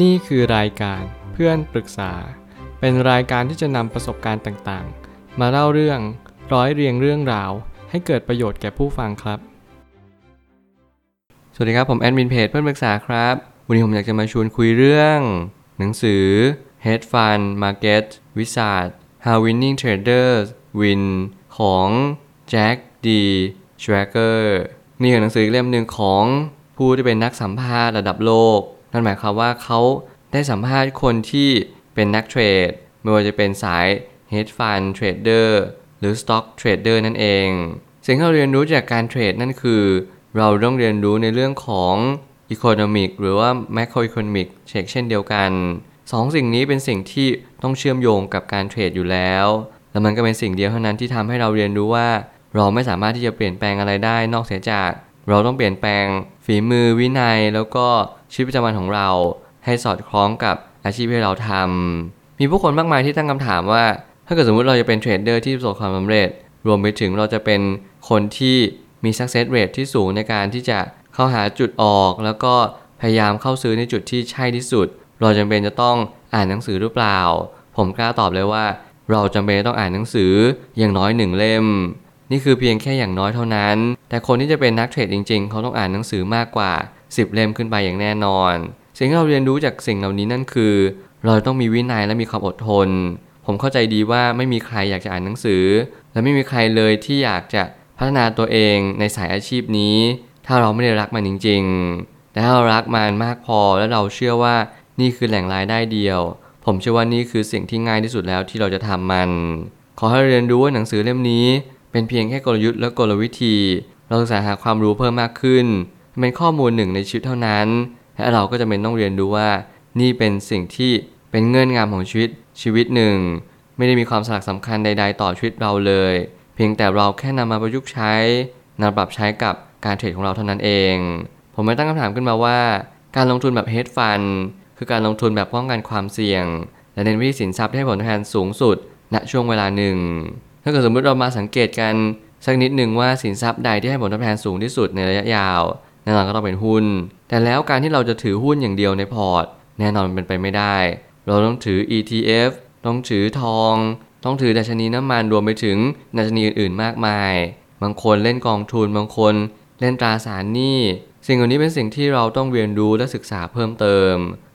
นี่คือรายการเพื่อนปรึกษา เป็นรายการที่จะนำประสบการณ์ต่างๆ มาเล่าเรื่องร้อยเรียงเรื่องราว ให้เกิดประโยชน์แก่ผู้ฟังครับ สวัสดีครับผมแอดมินเพจเพื่อนปรึกษาครับ วันนี้ผมอยากจะมาชวนคุยเรื่อง หนังสือ Head Fund Market Wizard How Winning Traders Win ของ Jack D. Schwager นี่คือหนังสือเล่มหนึ่งของผู้ที่เป็นนักสัมภาษณ์ระดับโลก นั่นหมายความว่าเขาได้สัมภาษณ์คนที่เป็นนักเทรด ไม่ว่าจะเป็นสาย Hedge Fund Trader หรือ Stock Trader นั่นเอง สิ่งที่เราเรียนรู้จากการเทรดนั่นคือ เราต้องเรียนรู้ในเรื่องของ Economic หรือว่า Macroeconomic เช็คเช่นเดียวกันสองสิ่งนี้เป็นสิ่งที่ต้องเชื่อมโยงกับการเทรดอยู่แล้ว และมันก็เป็นสิ่งเดียวเท่านั้นที่ทำให้เราเรียนรู้ว่า เราไม่สามารถที่จะเปลี่ยนแปลงอะไรได้ นอกเสียจาก เราต้องเปลี่ยนแปลงฝีมือวินัยแล้วก็ ชีวิตประจำวันของเราให้สอดคล้องกับอาชีพที่เราทำมีผู้คนมากมายที่ตั้งคำถามว่า ถ้าเกิดสมมติเราจะเป็นเทรดเดอร์ที่ประสบความสำเร็จ รวมไปถึงเราจะเป็นคนที่มี success rate ที่สูงในการที่จะเข้าหาจุดออก แล้วก็พยายามเข้าซื้อในจุดที่ใช่ที่สุด เราจำเป็นจะต้องอ่านหนังสือหรือเปล่า ผมกล้าตอบเลยว่า เราจำเป็นต้องอ่านหนังสืออย่างน้อยหนึ่งเล่ม นี่คือเพียงแค่อย่างน้อยเท่านั้น แต่คนที่จะเป็นนักเทรดจริง ๆ เขาต้องอ่านหนังสือมากกว่า 10 เล่มขึ้นไปอย่างแน่นอน สิ่งที่เราเรียนรู้จากสิ่งเหล่านี้นั่นคือ เราต้องมีวินัยและมีความอดทน ผมเข้าใจดีว่าไม่มีใครอยากจะอ่านหนังสือ และไม่มีใครเลยที่อยากจะพัฒนาตัวเองในสายอาชีพนี้ ถ้าเราไม่ได้รักมันจริงๆแต่ถ้าเรารักมันมากพอและเราเชื่อว่านี่คือแหล่งรายได้เดียว ผมเชื่อว่านี่คือสิ่งที่ง่ายที่สุดแล้วที่เราจะทำมัน ขอให้เรียนรู้ว่าหนังสือเล่มนี้ เป็นเพียงแค่กลยุทธ์และกลวิธี เราศึกษาหาความรู้เพิ่มมากขึ้น เป็นข้อมูลหนึ่งในชีวิตเท่านั้น และเราก็จะเป็นต้องเรียนรู้ว่า นี่เป็นสิ่งที่เป็นเงื่อนงำของชีวิตชีวิตหนึ่ง ไม่ได้มีความสลักสำคัญใด ๆ ต่อชีวิตเราเลย เพียงแต่เราแค่นำมาประยุกต์ใช้นำปรับใช้กับการเทรดของเราเท่านั้นเอง ผมไม่ตั้งคำถามขึ้นมาว่า การลงทุนแบบเฮดฟันคือการลงทุนแบบป้องกันความเสี่ยง และเน้นวิธีสินทรัพย์ให้ผลตอบแทนสูงสุด ณช่วงเวลาหนึ่ง ถ้าเกิดสมมติเรามาสังเกตกันสักนิดหนึ่งว่าสินทรัพย์ใดที่ให้ผลตอบแทนสูงที่สุดในระยะยาว แน่นอนก็ต้องเป็นหุ้น แต่แล้วการที่เราจะถือหุ้นอย่างเดียวในพอร์ต แน่นอนมันเป็นไปไม่ได้ เราต้องถือ ETF ต้องถือทอง ต้องถือดัชนีน้ำมันรวมไปถึงดัชนีอื่นๆมากมาย บางคนเล่นกองทุนบางคนเล่นตราสารหนี้สิ่งเหล่านี้เป็นสิ่งที่เราต้องเรียนรู้และศึกษาเพิ่มเติม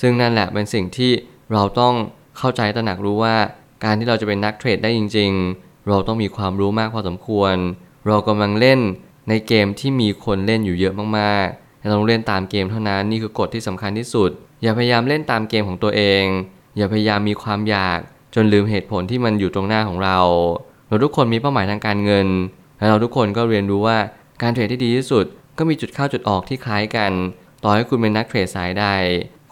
ซึ่งนั่นแหละเป็นสิ่งที่เราต้องเข้าใจตระหนักรู้ว่า การที่เราจะเป็นนักเทรดได้จริง ๆ เราต้องมีความรู้มากพอสมควร เรากำลังเล่น ในเกมที่มีคนเล่นอยู่เยอะมากๆเราต้องเล่นตามเกมเท่านั้นนี่คือกฎที่สำคัญที่สุด อย่าพยายามเล่นตามเกมของตัวเอง อย่าพยายามมีความอยากจนลืมเหตุผลที่มันอยู่ตรงหน้าของเรา เราทุกคนมีเป้าหมายทางการเงิน และเราทุกคนก็เรียนรู้ว่าการเทรดที่ดีที่สุด ก็มีจุดเข้าจุดออกที่คล้ายกัน ต่อให้คุณเป็นนักเทรดสายใด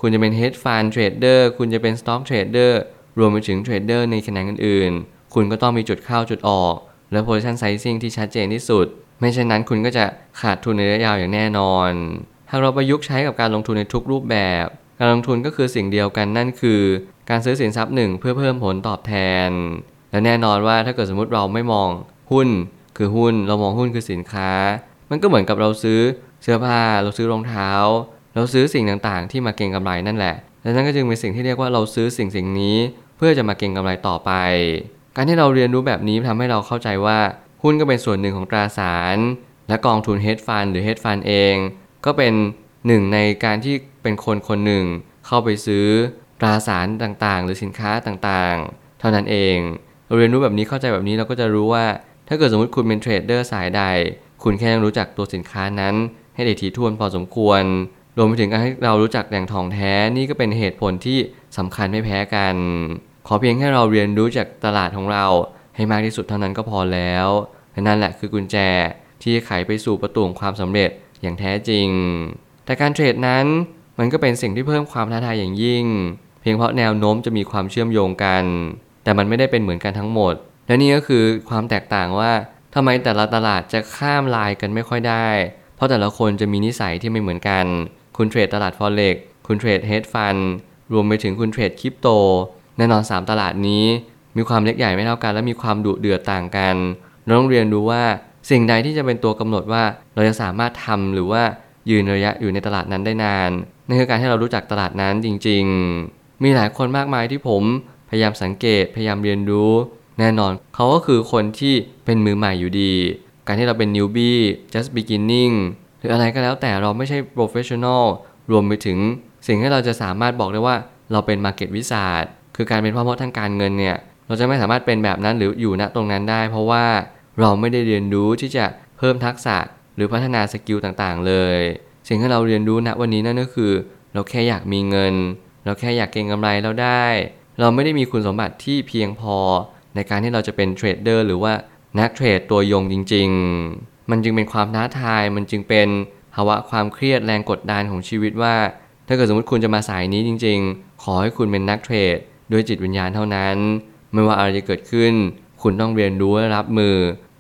คุณจะเป็น hedge fund trader คุณจะเป็น stock trader รวมไปถึงเทรดเดอร์ในแขนงอื่นๆ คุณก็ต้องมีจุดเข้าจุดออก และ position sizing ที่ชัดเจนที่สุด ไม่เช่นนั้นคุณก็จะขาดทุนในระยะยาวอย่างแน่นอน หากเราประยุกต์ใช้กับการลงทุนในทุกรูปแบบ การลงทุนก็คือสิ่งเดียวกันนั่นคือ การซื้อสินทรัพย์หนึ่งเพื่อเพิ่มผลตอบแทน และแน่นอนว่าถ้าเกิดสมมติเราไม่มองหุ้น คือหุ้นเรามองหุ้นคือสินค้า มันก็เหมือนกับเราซื้อเสื้อผ้าเราซื้อรองเท้า เราซื้อสิ่งต่างๆ ที่มาเก็งกำไรนั่นแหละและนั่นก็จึงเป็นสิ่งที่เรียกว่าเราซื้อสิ่งสิ่งนี้ เพื่อจะมาเก็งกำไรต่อไป การที่เราเรียนรู้แบบนี้ทำให้เราเข้าใจว่า หุ้นก็เป็นส่วนหนึ่งของตราสาร และกองทุน hedge fund หรือ hedge fund เอง ก็เป็นหนึ่งในการที่เป็นคนคนหนึ่ง เข้าไปซื้อตราสารต่างๆ หรือสินค้าต่างๆ เท่านั้นเองเราเรียนรู้แบบนี้เข้าใจแบบนี้เราก็จะรู้ว่า ถ้าเกิดสมมติคุณเป็นเทรดเดอร์สายใด คุณแค่ต้องรู้จักตัวสินค้านั้น ให้ได้ถี่วนพอสมควร รวมไปถึงการให้เรารู้จักแหล่งทองแท้นี่ก็เป็นเหตุผลที่สำคัญไม่แพ้กัน ขอเพียงแค่เราเรียนรู้จากตลาดของเราให้มากที่สุดเท่านั้นก็พอแล้ว และนั่นแหละคือกุญแจที่จะไขไปสู่ประตูของความสำเร็จอย่างแท้จริง แต่การเทรดนั้นมันก็เป็นสิ่งที่เพิ่มความท้าทายอย่างยิ่ง เพียงเพราะแนวโน้มจะมีความเชื่อมโยงกัน แต่มันไม่ได้เป็นเหมือนกันทั้งหมด และนี่ก็คือความแตกต่างว่าทำไมแต่ละตลาดจะข้ามลายกันไม่ค่อยได้ เพราะแต่ละคนจะมีนิสัยที่ไม่เหมือนกัน คุณเทรดตลาดฟอเร็กคุณเทรดเฮดฟันรวมไปถึงคุณเทรดคริปโตแน่นอน 3 ตลาดนี้มีความเล็กใหญ่ไม่เท่ากันและมีความดุเดือดต่างกัน เราต้องเรียนรู้ว่าสิ่งใดที่จะเป็นตัวกำหนดว่าเราจะสามารถทำหรือว่ายืนระยะอยู่ในตลาดนั้นได้นานนั่นคือการที่เรารู้จักตลาดนั้นจริง ๆ มีหลายคนมากมายที่ผมพยายามสังเกตพยายามเรียนรู้ แน่นอนเขาก็คือคนที่เป็นมือใหม่อยู่ดี การที่เราเป็น newbie just beginning หรืออะไรก็แล้วแต่เราไม่ใช่ professional รวมไปถึงสิ่งที่เราจะสามารถบอกได้ว่าเราเป็น market วิสาดคือการเป็นพ่อมดทางการเงินเนี่ยเราจะไม่สามารถเป็นแบบนั้นหรืออยู่ณตรงนั้นได้ เพราะว่า เราไม่ได้เรียนรู้ที่จะเพิ่มทักษะหรือพัฒนา skill ต่างๆ เลย สิ่งที่เราเรียนรู้ณวันนี้นั่นก็คือ เราแค่อยากมีเงิน เราแค่อยากเก็งกำไรเราได้ เราไม่ได้มีคุณสมบัติที่เพียงพอ ในการที่เราจะเป็น trader หรือว่านักเทรดตัวยงจริง ๆ มันจึงเป็นความท้าทาย มันจึงเป็นภาวะความเครียดแรงกดดันของชีวิตว่า ถ้าเกิดสมมติคุณจะมาสายนี้จริง ๆ ขอให้คุณเป็นนักเทรดด้วยจิตวิญญาณเท่านั้น ไม่ว่าอะไรจะเกิดขึ้น คุณต้องเรียนรู้และรับมือ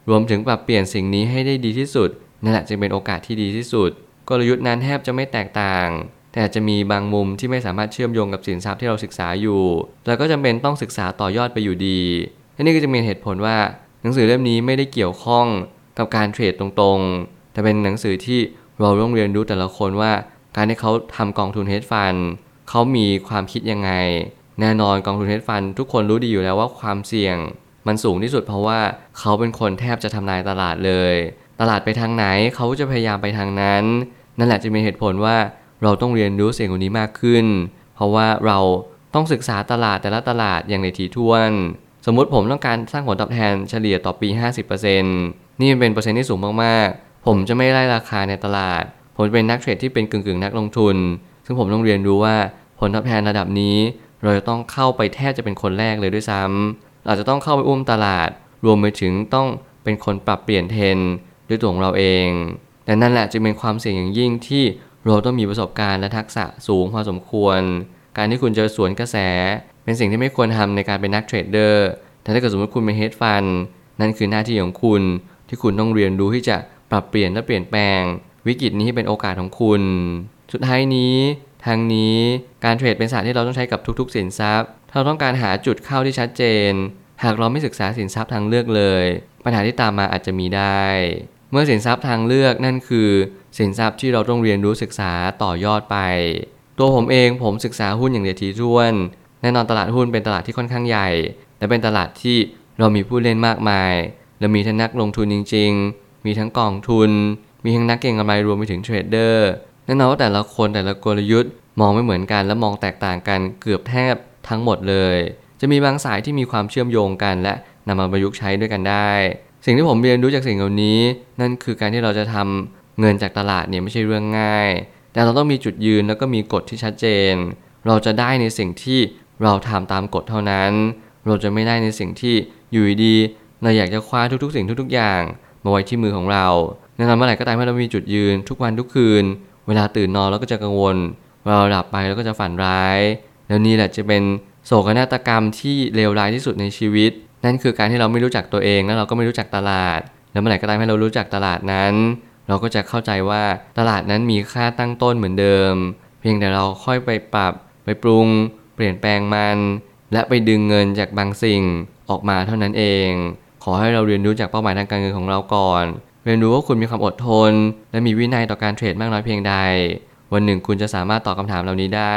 รวมถึงปรับเปลี่ยนสิ่งนี้ให้ได้ดีที่สุดนั่นแหละจึงเป็นโอกาสที่ดีที่สุด กลยุทธ์นั้นแทบจะไม่แตกต่าง แต่จะมีบางมุมที่ไม่สามารถเชื่อมโยงกับสินทรัพย์ที่เราศึกษาอยู่ แล้วก็จำเป็นต้องศึกษาต่อยอดไปอยู่ดีและนี่ก็จะมีเหตุผลว่า หนังสือเล่มนี้ไม่ได้เกี่ยวข้องกับการเทรดตรงๆ แต่เป็นหนังสือที่เราต้องเรียนรู้แต่ละคนว่า การที่เขาทำกองทุนเฮดฟันเขามีความคิดยังไง แน่นอนกองทุนเฮดฟันทุกคนรู้ดีอยู่แล้วว่าความเสี่ยง มันสูงที่สุดเพราะว่าเขาเป็นคนแทบจะทำนายตลาดเลย ตลาดไปทางไหนเขาจะพยายามไปทางนั้น นั่นแหละจะมีเหตุผลว่าเราต้องเรียนรู้สิ่งนี้มากขึ้น เพราะว่าเราต้องศึกษาตลาดแต่ละตลาดอย่างในทีท่วน สมมุติผมต้องการสร้างผลตอบแทนเฉลี่ยต่อปี 50%นี่เป็นเปอร์เซ็นต์ที่สูงมากๆ ผมจะไม่ไล่ราคาในตลาด ผมเป็นนักเทรดที่เป็นกึ่งๆ นักลงทุน ซึ่งผมต้องเรียนรู้ว่าผลตอบแทนระดับนี้ เราจะต้องเข้าไปแทบจะเป็นคนแรกเลยด้วยซ้ำ เราจะต้องเข้าไปอุ้มตลาด รวมไปถึงต้องเป็นคนปรับเปลี่ยนเทรนด้วยตัวของเราเองแต่นั่นแหละจึงเป็นความเสี่ยงอย่างยิ่งที่เราต้องมีประสบการณ์และทักษะสูงพอสมควร การที่คุณเจอสวนกระแส เป็นสิ่งที่ไม่ควรทำในการเป็นนักเทรดเดอร์แต่ถ้าเกิดสมมติคุณเป็นเฮดฟันนั่นคือหน้าที่ของคุณที่คุณต้องเรียนรู้ที่จะปรับเปลี่ยนและเปลี่ยนแปลง วิกฤตนี้ให้เป็นโอกาสของคุณ สุดท้ายนี้ ทางนี้การเทรดเป็นศาสตร์ที่เราต้องใช้กับทุกๆ สินทรัพย์ เราต้องการหาจุดเข้าที่ชัดเจน หากเราไม่ศึกษาสินทรัพย์ทางเลือกเลย ปัญหาที่ตามมาอาจจะมีได้ เมื่อสินทรัพย์ทางเลือกนั่นคือ สินทรัพย์ที่เราต้องเรียนรู้ศึกษาต่อยอดไป ตัวผมเองผมศึกษาหุ้นอย่างเดียวทีท่วน แน่นอนตลาดหุ้นเป็นตลาดที่ค่อนข้างใหญ่ และเป็นตลาดที่เรามีผู้เล่นมากมาย และมีทั้งนักลงทุนจริง ๆ มีทั้งกองทุน มีทั้งนักเก็งกำไรรวมไปถึงเทรดเดอร์แน่นอนว่าแต่ละคนแต่ละกลยุทธ์มองไม่เหมือนกันและมองแตกต่างกันเกือบแทบ ทั้งหมดเลย จะมีบางสายที่มีความเชื่อมโยงกัน และนำมาประยุกต์ใช้ด้วยกันได้ สิ่งที่ผมเรียนรู้จากสิ่งเหล่านี้ นั่นคือการที่เราจะทำเงินจากตลาดเนี่ยไม่ใช่เรื่องง่าย แต่เราต้องมีจุดยืนแล้วก็มีกฎที่ชัดเจน เราจะได้ในสิ่งที่เราทำตามกฎเท่านั้น เราจะไม่ได้ในสิ่งที่อยู่ดีเราอยากจะคว้าทุกๆ สิ่งทุกๆ อย่างมาไว้ที่มือของเราแน่นอนเมื่อไหร่ก็ตามที่เรามีจุดยืนทุกวันทุกคืน เวลาตื่นนอนเราก็จะกังวล เวลาหลับไปเราก็จะฝันร้าย แล้วนี่แหละจะเป็นโศกนาฏกรรมที่เลวร้ายที่สุดในชีวิต นั่นคือการที่เราไม่รู้จักตัวเองแล้วเราก็ไม่รู้จักตลาด แล้วเมื่อไหร่ก็ตามให้เรารู้จักตลาดนั้น เราก็จะเข้าใจว่าตลาดนั้นมีค่าตั้งต้นเหมือนเดิม เพียงแต่เราค่อยไปปรับ ไปปรุง เปลี่ยนแปลงมัน และไปดึงเงินจากบางสิ่งออกมาเท่านั้นเอง ขอให้เราเรียนรู้จากเป้าหมายทางการเงินของเราก่อน เรียนรู้ว่าคุณมีความอดทน และมีวินัยต่อการเทรดมากน้อยเพียงใด วันหนึ่งคุณจะสามารถตอบคาถามเหล่านี้ได้